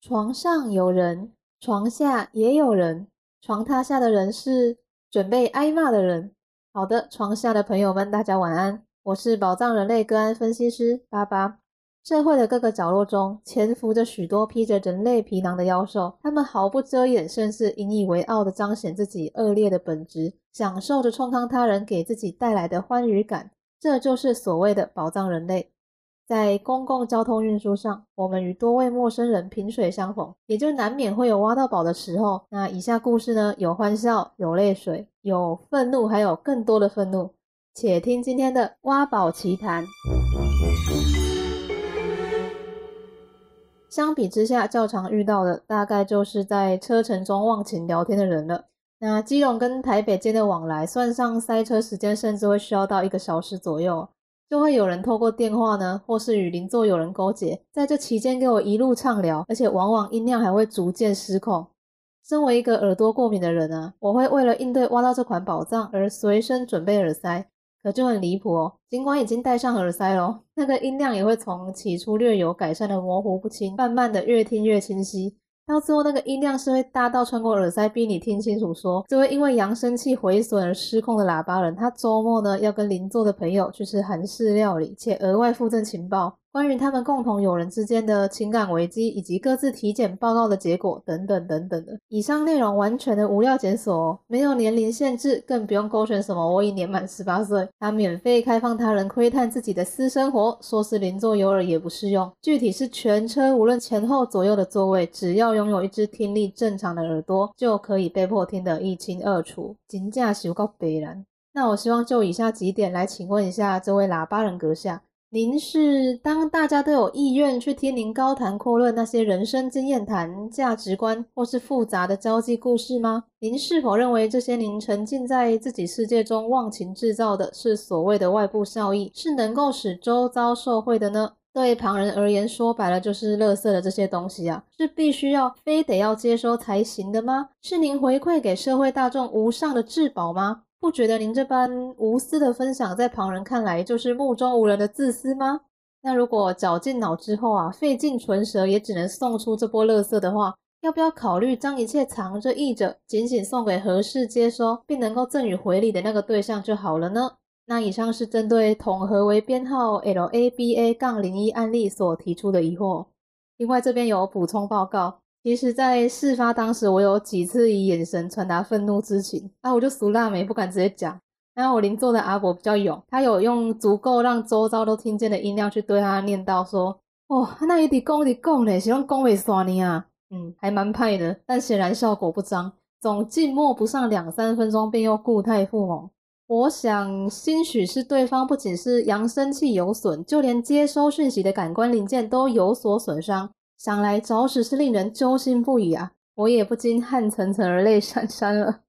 床上有人，床下也有人。床榻下的人是准备挨骂的人。好的，床下的朋友们，大家晚安。我是宝藏人类个案分析师巴巴。社会的各个角落中，潜伏着许多披着人类皮囊的妖兽，他们毫不遮掩，甚至引以为傲地彰显自己恶劣的本质，享受着冲康他人给自己带来的欢愉感。这就是所谓的宝藏人类。在公共交通运输上，我们与多位陌生人萍水相逢，也就难免会有挖到宝的时候。那以下故事呢，有欢笑，有泪水，有愤怒，还有更多的愤怒。且听今天的挖宝奇谈。相比之下，较常遇到的大概就是在车程中忘情聊天的人了。那基隆跟台北间的往来，算上塞车时间，甚至会需要到一个小时左右。就会有人透过电话呢，或是与邻座有人勾结，在这期间给我一路畅聊，而且往往音量还会逐渐失控。身为一个耳朵过敏的人啊，我会为了应对挖到这款宝藏而随身准备耳塞，可就很离谱哦。尽管已经戴上耳塞咯，那个音量也会从起初略有改善的模糊不清，慢慢的越听越清晰。到最后，那个音量是会大到穿过耳塞，逼你听清楚。说这位因为扬声器毁损而失控的喇叭人，他周末呢要跟邻座的朋友去吃韩式料理，且额外附赠情报。关于他们共同友人之间的情感危机，以及各自体检报告的结果等等等等的，以上内容完全的无料检索，没有年龄限制，更不用勾选什么我已年满十八岁。他免费开放他人窥探自己的私生活，说是邻座有耳也不适用。具体是全车无论前后左右的座位，只要拥有一只听力正常的耳朵，就可以被迫听得一清二楚。金价修高北然。那我希望就以下几点来请问一下这位喇叭人阁下。您是当大家都有意愿去听您高谈阔论那些人生经验谈、价值观或是复杂的交际故事吗？您是否认为这些您沉浸在自己世界中忘情制造的是所谓的外部效益，是能够使周遭受惠的呢？对旁人而言，说白了就是垃圾的这些东西啊，是必须要非得要接收才行的吗？是您回馈给社会大众无上的至宝吗？不觉得您这般无私的分享，在旁人看来就是目中无人的自私吗？那如果绞尽脑之后啊，费尽唇舌也只能送出这波垃圾的话，要不要考虑将一切藏着掖着，仅仅送给合适接收并能够赠予回礼的那个对象就好了呢？那以上是针对统合为编号 LABA 杠零一案例所提出的疑惑。另外这边有补充报告。其实，在事发当时，我有几次以眼神传达愤怒之情，啊，我就俗辣眉，不敢直接讲。然后我邻座的阿伯比较勇，他有用足够让周遭都听见的音量去对他念叨说：“哦，那也得讲得讲嘞，希望讲会刷你啊。”嗯，还蛮派的，但显然效果不彰，总静默不上两三分钟，便又固态复萌。我想，兴许是对方不仅是扬声器有损，就连接收讯息的感官零件都有所损伤。想来着实是令人揪心不已啊！我也不禁汗涔涔而泪潸潸了。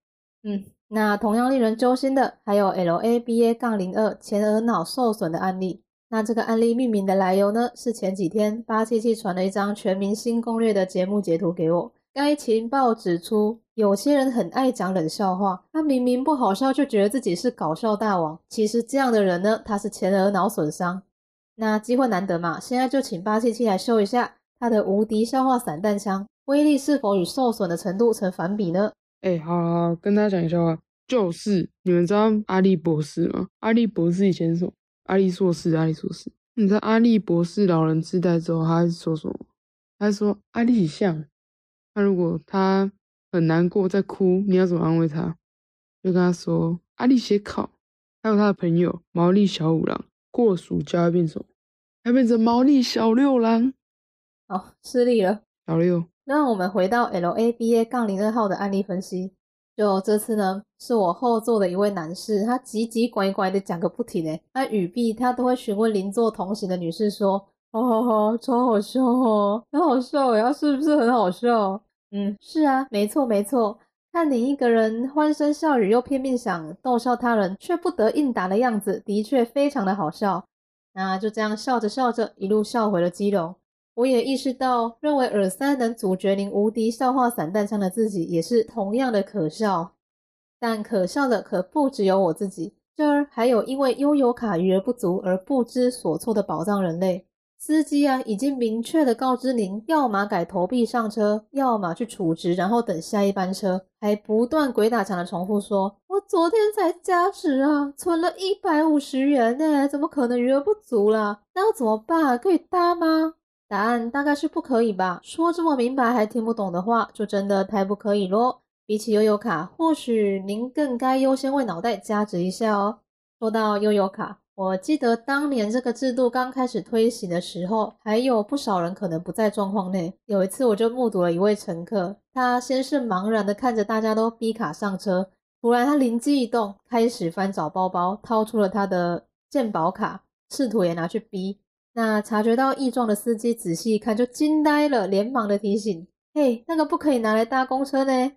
嗯，那同样令人揪心的还有 LABA 杠零二前额脑受损的案例。那这个案例命名的来由呢？是前几天八七七传了一张全明星攻略的节目截图给我。该情报指出，有些人很爱讲冷笑话，他明明不好笑，就觉得自己是搞笑大王。其实这样的人呢，他是前额脑损伤。那机会难得嘛，现在就请八七七来秀一下。他的无敌消化散弹枪威力是否与受损的程度成反比呢？哎，好好跟大家讲一笑话，就是你们知道阿力博士吗？阿力博士以前说阿力硕士，阿力硕士，你知道阿力博士老人痴呆之后，他说什么？他说阿力像，他如果他很难过在哭，你要怎么安慰他？就跟他说阿力写考，还有他的朋友毛利小五郎过暑假变什么？他变成毛利小六郎。哦，失利了。小六，那我们回到 LABA 杠零二号的案例分析。就这次呢，是我后座的一位男士，他叽叽拐拐的讲个不停诶，他语毕，他都会询问邻座同行的女士说：“哦吼吼，超好笑哦，很好笑诶，他是不是很好笑？”嗯，是啊，没错没错。看你一个人欢声笑语，又拼命想逗笑他人，却不得应答的样子，的确非常的好笑。那就这样笑着笑着，一路笑回了基隆。我也意识到，认为耳塞能阻绝您无敌笑话散弹枪的自己，也是同样的可笑。但可笑的可不只有我自己，这儿还有因为悠游卡余额不足而不知所措的宝藏人类。司机啊，已经明确的告知您，要么改投币上车，要么去储值，然后等下一班车，还不断鬼打墙的重复说：“我昨天才加值啊，存了一百五十元呢，怎么可能余额不足啦？那要怎么办？可以搭吗？”答案大概是不可以吧。说这么明白还听不懂的话，就真的太不可以咯。比起悠游卡，或许您更该优先为脑袋加值一下哦。说到悠游卡。我记得当年这个制度刚开始推行的时候，还有不少人可能不在状况内。有一次，我就目睹了一位乘客，他先是茫然的看着大家都逼卡上车，突然他灵机一动，开始翻找包包，掏出了他的健保卡，试图也拿去逼。那察觉到异状的司机仔细一看，就惊呆了，连忙的提醒：“嘿，那个不可以拿来搭公车呢。”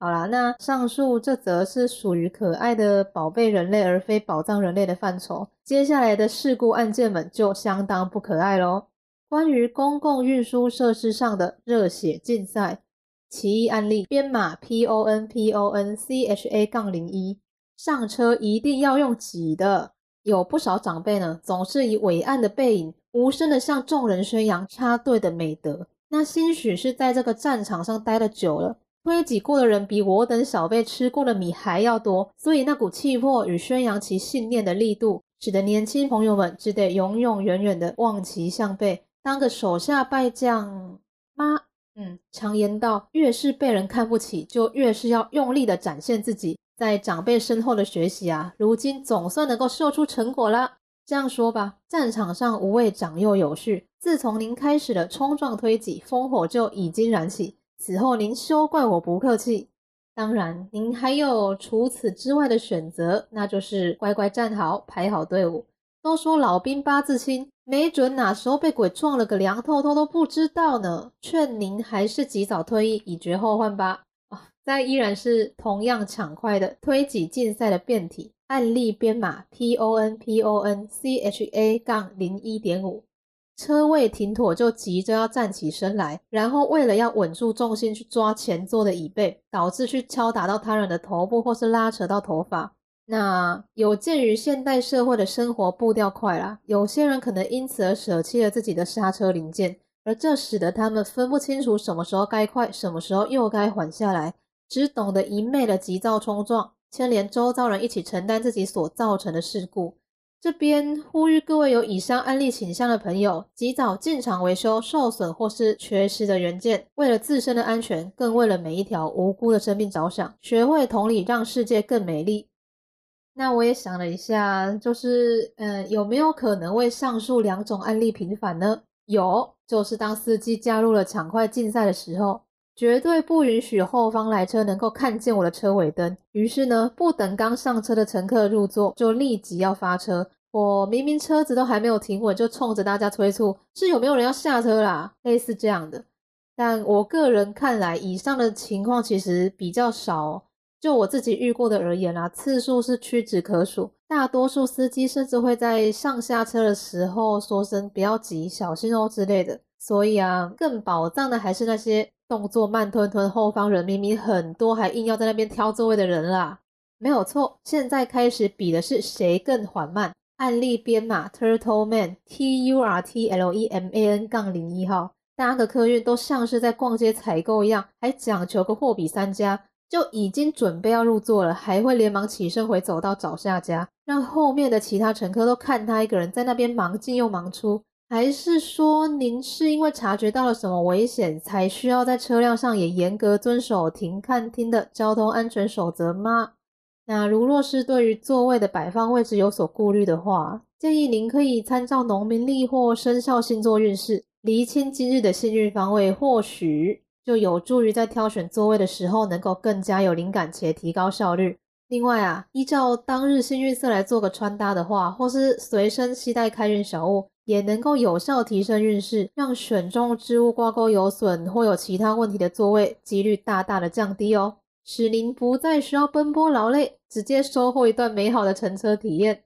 好啦，那上述这则是属于可爱的宝贝人类，而非宝藏人类的范畴。接下来的事故案件们就相当不可爱喽。关于公共运输设施上的热血竞赛，奇异案例编码 P O N P O N C H A 杠零一，上车一定要用挤的。有不少长辈呢，总是以伟岸的背影，无声的向众人宣扬插队的美德。那兴许是在这个战场上待的久了。推挤过的人比我等小辈吃过的米还要多，所以那股气魄与宣扬其信念的力度，使得年轻朋友们只得永永远远的望其项背，当个手下败将吗？嗯，常言道，越是被人看不起，就越是要用力的展现自己。在长辈身后的学习啊，如今总算能够秀出成果了。这样说吧，战场上无畏长幼有序，自从您开始了冲撞推挤，烽火就已经燃起。此后您休怪我不客气。当然，您还有除此之外的选择，那就是乖乖站好，排好队伍。都说老兵八字轻，没准哪时候被鬼撞了个凉透透都不知道呢。劝您还是及早退役，以绝后患吧。但，依然是同样抢快的推挤竞赛的变体案例编码 P O N P O N C H A 杠零一点五。车位停妥，就急着要站起身来，然后为了要稳住重心去抓前座的椅背，导致去敲打到他人的头部或是拉扯到头发。那有鉴于现代社会的生活步调快啦，有些人可能因此而舍弃了自己的刹车零件，而这使得他们分不清楚什么时候该快，什么时候又该缓下来，只懂得一昧的急躁冲撞，牵连周遭人一起承担自己所造成的事故。这边呼吁各位有以上案例倾向的朋友，及早进场维修受损或是缺失的元件。为了自身的安全，更为了每一条无辜的生命着想，学会同理，让世界更美丽。那我也想了一下，就是，嗯，有没有可能为上述两种案例平反呢？有，就是当司机加入了抢快竞赛的时候。绝对不允许后方来车能够看见我的车尾灯。于是呢，不等刚上车的乘客入座，就立即要发车。我明明车子都还没有停稳，就冲着大家催促：“是有没有人要下车啦？”类似这样的。但我个人看来，以上的情况其实比较少。就我自己遇过的而言啦，次数是屈指可数。大多数司机甚至会在上下车的时候说声“不要急，小心哦”之类的。所以啊，更宝藏的还是那些。动作慢吞吞，后方人明明很多，还硬要在那边挑座位的人啦，没有错。现在开始比的是谁更缓慢。案例编码：Turtle Man T U R T L E M A N 杠零一号。搭个客运都像是在逛街采购一样，还讲求个货比三家，就已经准备要入座了，还会连忙起身回走道找下家，让后面的其他乘客都看他一个人在那边忙进又忙出。还是说您是因为察觉到了什么危险，才需要在车辆上也严格遵守停看听的交通安全守则吗？那如若是对于座位的摆放位置有所顾虑的话，建议您可以参照农民历或生肖星座运势，厘清今日的幸运方位，或许就有助于在挑选座位的时候能够更加有灵感且提高效率。另外啊，依照当日幸运色来做个穿搭的话，或是随身携带开运小物。也能够有效提升运势，让选中之物挂钩有损或有其他问题的座位几率大大的降低哦，使您不再需要奔波劳累，直接收获一段美好的乘车体验。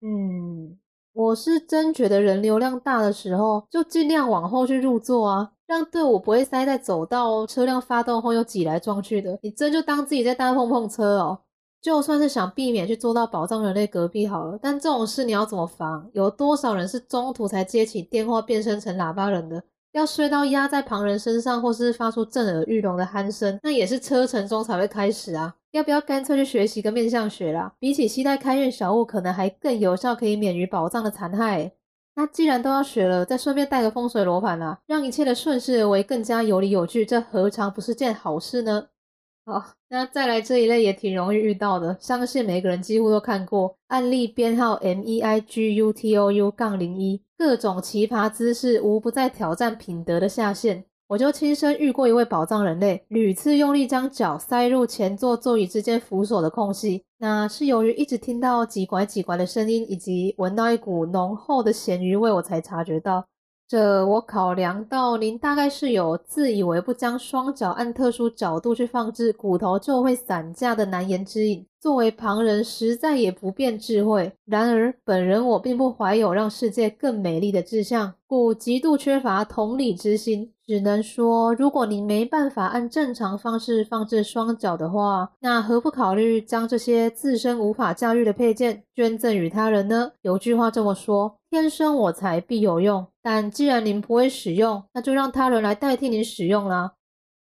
嗯，我是真觉得人流量大的时候，就尽量往后去入座啊，让队伍不会塞在走道哦，车辆发动后又挤来撞去的。你真就当自己在搭碰碰车哦。就算是想避免去坐到宝藏人类隔壁好了，但这种事你要怎么防？有多少人是中途才接起电话变身成喇叭人的？要睡到压在旁人身上，或是发出震耳欲聋的鼾声，那也是车程中才会开始啊！要不要干脆去学习个面相学啦？比起期待开运小物，可能还更有效，可以免于宝藏的残害。那既然都要学了，再顺便带个风水罗盘啦，让一切的顺势而为更加有理有据，这何尝不是件好事呢？好，那再来这一类也挺容易遇到的，相信每个人几乎都看过案例编号 M E I G U T O U 杠零一。各种奇葩姿势，无不在挑战品德的下限。我就亲身遇过一位宝藏人类，屡次用力将脚塞入前座座椅之间扶手的空隙，那是由于一直听到几拐几拐的声音，以及闻到一股浓厚的咸鱼味，我才察觉到。这我考量到您大概是有自以为不将双脚按特殊角度去放置，骨头就会散架的难言之隐。作为旁人，实在也不便智慧。然而本人我并不怀有让世界更美丽的志向，故极度缺乏同理之心。只能说，如果你没办法按正常方式放置双脚的话，那何不考虑将这些自身无法驾驭的配件捐赠与他人呢？有句话这么说：“天生我材必有用。”但既然您不会使用，那就让他人来代替您使用啦。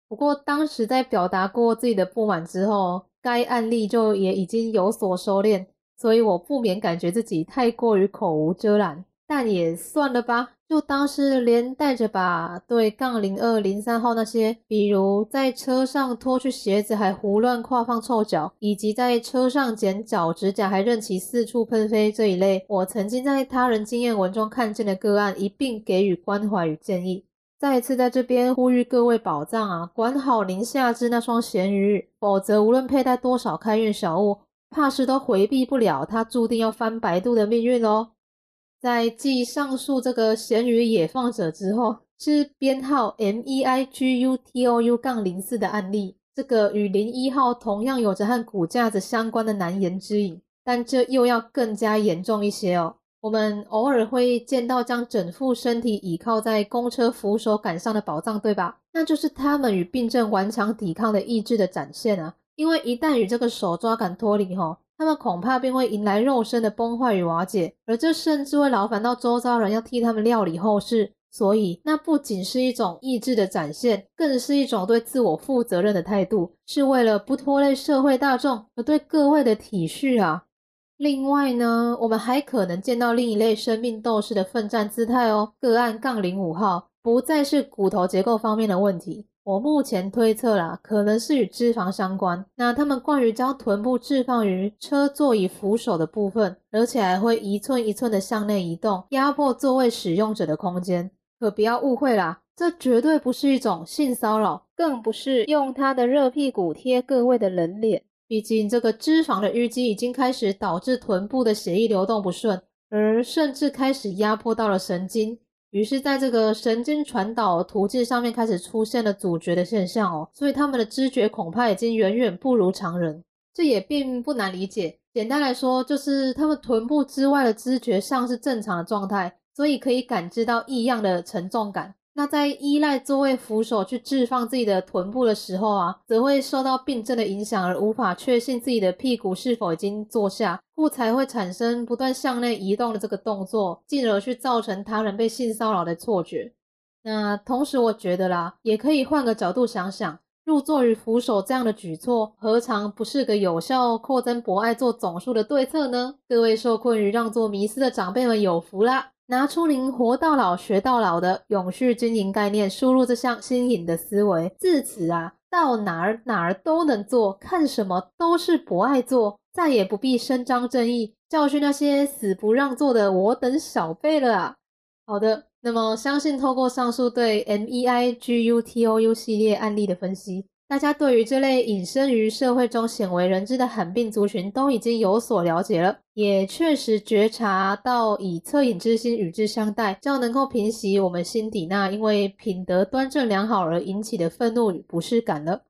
不过当时在表达过自己的不满之后，该案例就也已经有所收敛，所以我不免感觉自己太过于口无遮拦。但也算了吧，就当是连带着把对杠零二零三号那些，比如在车上脱去鞋子还胡乱跨放臭脚，以及在车上剪脚指甲还任其四处喷飞这一类，我曾经在他人经验文中看见的个案，一并给予关怀与建议。再一次在这边呼吁各位宝藏啊，管好您下肢那双咸鱼，否则无论佩戴多少开运小物，怕是都回避不了他注定要翻白肚的命运哦。在继上述这个咸鱼野放者之后，是编号 M E I G U T O U 杠零四的案例。这个与零一号同样有着和骨架子相关的难言之隐，但这又要更加严重一些哦。我们偶尔会见到将整副身体倚靠在公车扶手杆上的宝藏，对吧？那就是他们与病症顽强抵抗的意志的展现啊！因为一旦与这个手抓杆脱离，吼。他们恐怕便会迎来肉身的崩坏与瓦解，而这甚至会劳烦到周遭人要替他们料理后事。所以，那不仅是一种意志的展现，更是一种对自我负责任的态度，是为了不拖累社会大众而对各位的体恤啊。另外呢，我们还可能见到另一类生命斗士的奋战姿态哦。个案杠零五号不再是骨头结构方面的问题。我目前推测啦，可能是与脂肪相关。那他们惯于将臀部置放于车座椅扶手的部分，而且还会一寸一寸的向内移动，压迫座位使用者的空间。可不要误会啦，这绝对不是一种性骚扰，更不是用他的热屁股贴各位的人脸。毕竟这个脂肪的淤积已经开始导致臀部的血液流动不顺，而甚至开始压迫到了神经。于是，在这个神经传导途径上面开始出现了阻绝的现象哦，所以他们的知觉恐怕已经远远不如常人。这也并不难理解，简单来说，就是他们臀部之外的知觉像是正常的状态，所以可以感知到异样的沉重感。那在依赖座位扶手去置放自己的臀部的时候啊，则会受到病症的影响而无法确信自己的屁股是否已经坐下，故才会产生不断向内移动的这个动作，进而去造成他人被性骚扰的错觉。那同时，我觉得啦，也可以换个角度想想，入座与扶手这样的举措，何尝不是个有效扩增博爱座总数的对策呢？各位受困于让座迷思的长辈们有福啦！拿出您活到老学到老的永续经营概念，输入这项新颖的思维，自此啊，到哪儿哪儿都能做，看什么都是不爱做，再也不必伸张正义，教训那些死不让座的我等小辈了啊！好的，那么相信透过上述对 M E I G U T O U 系列案例的分析。大家对于这类隐身于社会中鲜为人知的罕病族群都已经有所了解了，也确实觉察到以恻隐之心与之相待，较能够平息我们心底那因为品德端正良好而引起的愤怒与不适感了。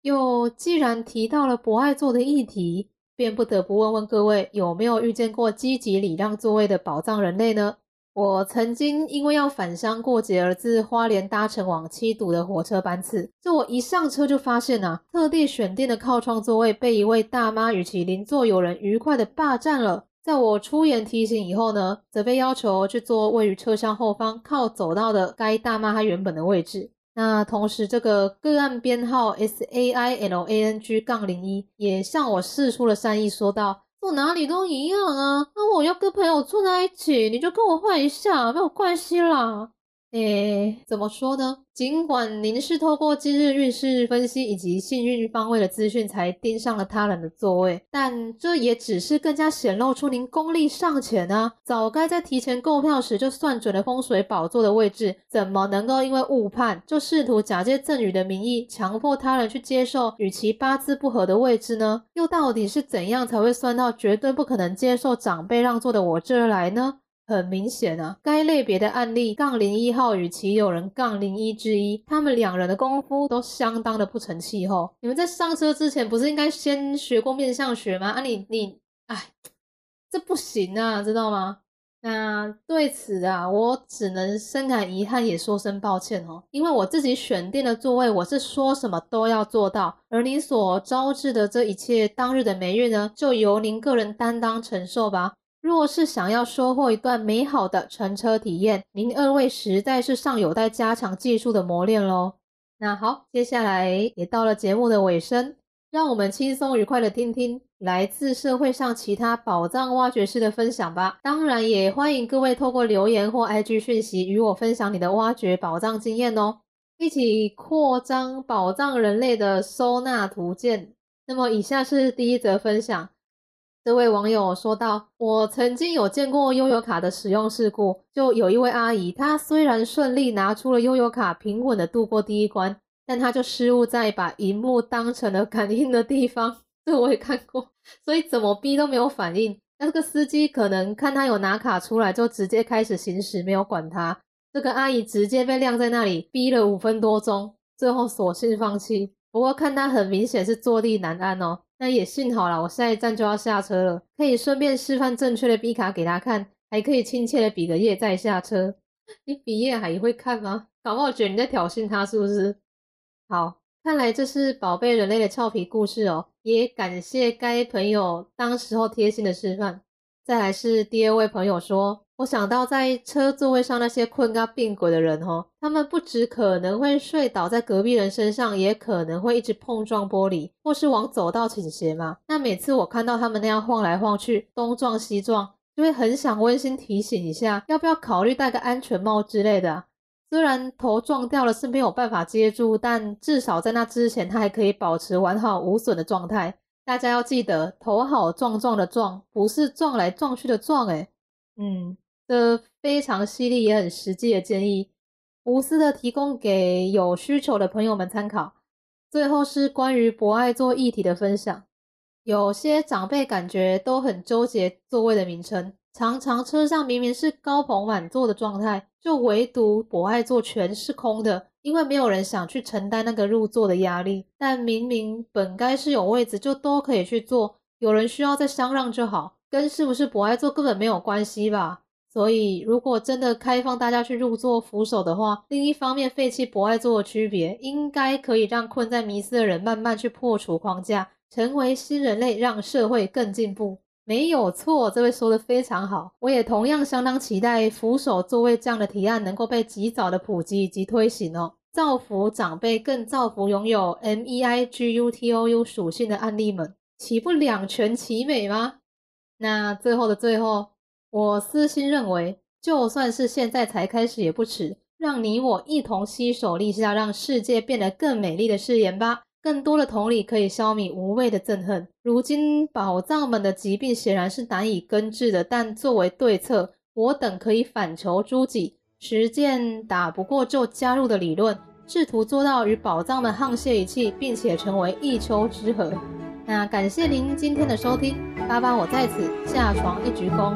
又既然提到了博爱座的议题，便不得不问问各位有没有遇见过积极礼让座位的宝藏人类呢？我曾经因为要返乡过节而自花莲搭乘往七堵的火车班次，就我一上车就发现啊，特地选定的靠窗座位被一位大妈与其邻座友人愉快的霸占了。在我出言提醒以后呢，则被要求去坐位于车厢后方靠走道的该大妈她原本的位置。那同时，这个个案编号 S A I L A N G 杠零一也向我示出了善意，说道：“我哪里都一样啊，那我要跟朋友坐在一起，你就跟我换一下，没有关系啦。”诶，怎么说呢？尽管您是透过今日运势分析以及幸运方位的资讯才盯上了他人的座位，但这也只是更加显露出您功力尚浅啊！早该在提前购票时就算准了风水宝座的位置，怎么能够因为误判就试图假借赠与的名义，强迫他人去接受与其八字不合的位置呢？又到底是怎样才会算到绝对不可能接受长辈让座的我这儿来呢？很明显啊，该类别的案例杠零一号与其友人杠零一之一，他们两人的功夫都相当的不成气候。你们在上车之前不是应该先学过面相学吗？啊，你你，哎，这不行啊，知道吗？那对此啊，我只能深感遗憾，也说声抱歉哦。因为我自己选定的座位，我是说什么都要做到，而您所招致的这一切当日的霉运呢，就由您个人担当承受吧。若是想要收获一段美好的乘车体验，您二位实在是尚有待加强技术的磨练喽。那好，接下来也到了节目的尾声，让我们轻松愉快的听听来自社会上其他宝藏挖掘师的分享吧。当然，也欢迎各位透过留言或 IG 讯息与我分享你的挖掘宝藏经验哦，一起扩张宝藏人类的收纳图鉴。那么，以下是第一则分享。这位网友说道：“我曾经有见过悠游卡的使用事故，就有一位阿姨，她虽然顺利拿出了悠游卡，平稳的度过第一关，但她就失误在把荧幕当成了感应的地方。这我也看过，所以怎么逼都没有反应。那这个司机可能看他有拿卡出来，就直接开始行驶，没有管他。这个阿姨直接被晾在那里，逼了五分多钟，最后索性放弃。不过看他很明显是坐立难安哦。”那也幸好了，我下一站就要下车了，可以顺便示范正确的 B 卡给他看，还可以亲切的比个耶再下车。你比耶还会看吗？搞不好觉得你在挑衅他是不是？好，看来这是宝贝人类的俏皮故事哦，也感谢该朋友当时候贴心的示范。再来是第二位朋友说。我想到在车座位上那些困到病鬼的人哦，他们不只可能会睡倒在隔壁人身上，也可能会一直碰撞玻璃，或是往走道倾斜嘛。那每次我看到他们那样晃来晃去，东撞西撞，就会很想温馨提醒一下，要不要考虑戴个安全帽之类的。虽然头撞掉了是没有办法接住，但至少在那之前，他还可以保持完好无损的状态。大家要记得，头好撞撞的撞，不是撞来撞去的撞，诶嗯。的非常犀利也很实际的建议，无私的提供给有需求的朋友们参考。最后是关于博爱座议题的分享，有些长辈感觉都很纠结座位的名称，常常车上明明是高朋满座的状态，就唯独博爱座全是空的，因为没有人想去承担那个入座的压力。但明明本该是有位子，就都可以去坐，有人需要再相让就好，跟是不是博爱座根本没有关系吧。所以，如果真的开放大家去入座扶手的话，另一方面废弃博爱座的区别，应该可以让困在迷思的人慢慢去破除框架，成为新人类，让社会更进步。没有错，这位说的非常好。我也同样相当期待扶手座位这样的提案能够被及早的普及以及推行哦，造福长辈，更造福拥有 M E I G U T O U 属性的案例们，岂不两全其美吗？那最后的最后。我私心认为，就算是现在才开始也不迟，让你我一同携手立下让世界变得更美丽的誓言吧。更多的同理可以消弭无谓的憎恨。如今宝藏们的疾病显然是难以根治的，但作为对策，我等可以反求诸己，实践打不过就加入的理论，试图做到与宝藏们沆瀣一气，并且成为一丘之貉。那感谢您今天的收听，爸爸我在此下床一鞠躬。